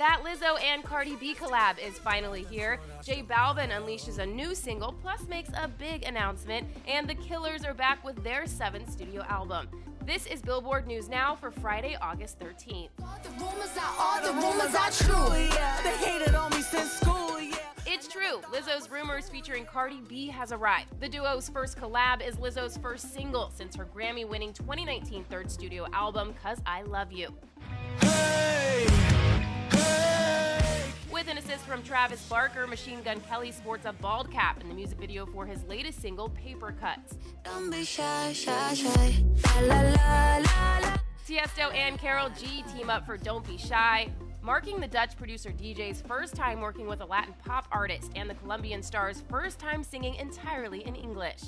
That Lizzo and Cardi B collab is finally here. J Balvin unleashes a new single, plus makes a big announcement, and the Killers are back with their seventh studio album. This is Billboard News Now for Friday, August 13th. It's true. Lizzo's Rumors featuring Cardi B has arrived. The duo's first collab is Lizzo's first single since her Grammy winning 2019 third studio album, Cuz I Love You. Hey. With an assist from Travis Barker, Machine Gun Kelly sports a bald cap in the music video for his latest single, Paper Cuts. Shy, shy, shy. La, la, la, Tiesto and Karol G team up for Don't Be Shy, marking the Dutch producer DJ's first time working with a Latin pop artist and the Colombian star's first time singing entirely in English.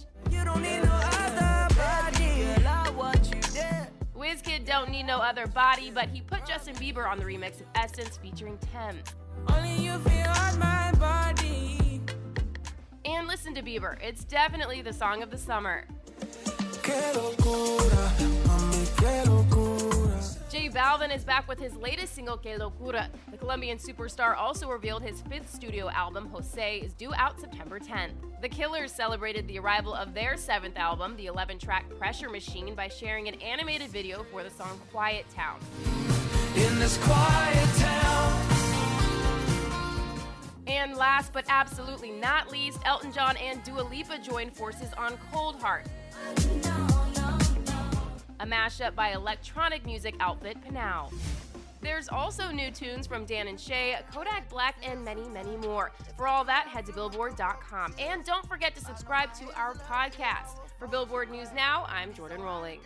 Wizkid don't need no other body, but he put Justin Bieber on the remix of Essence featuring Tems. And listen to Bieber, it's definitely the song of the summer. J Balvin is back with his latest single, Que Locura. The Colombian superstar also revealed his fifth studio album, Jose, is due out September 10th. The Killers celebrated the arrival of their seventh album, the 11 track Pressure Machine, by sharing an animated video for the song Quiet Town. In this quiet town. And last but absolutely not least, Elton John and Dua Lipa joined forces on Cold Heart a mashup by electronic music outfit PNAU. There's also new tunes from Dan and Shay, Kodak Black, and many, many more. For all that, head to Billboard.com. And don't forget to subscribe to our podcast. For Billboard News Now, I'm Jordan Rolling.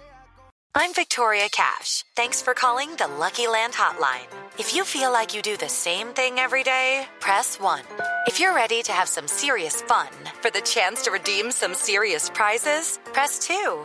I'm Victoria Cash. Thanks for calling the Lucky Land Hotline. If you feel like you do the same thing every day, press 1. If you're ready to have some serious fun for the chance to redeem some serious prizes, press 2.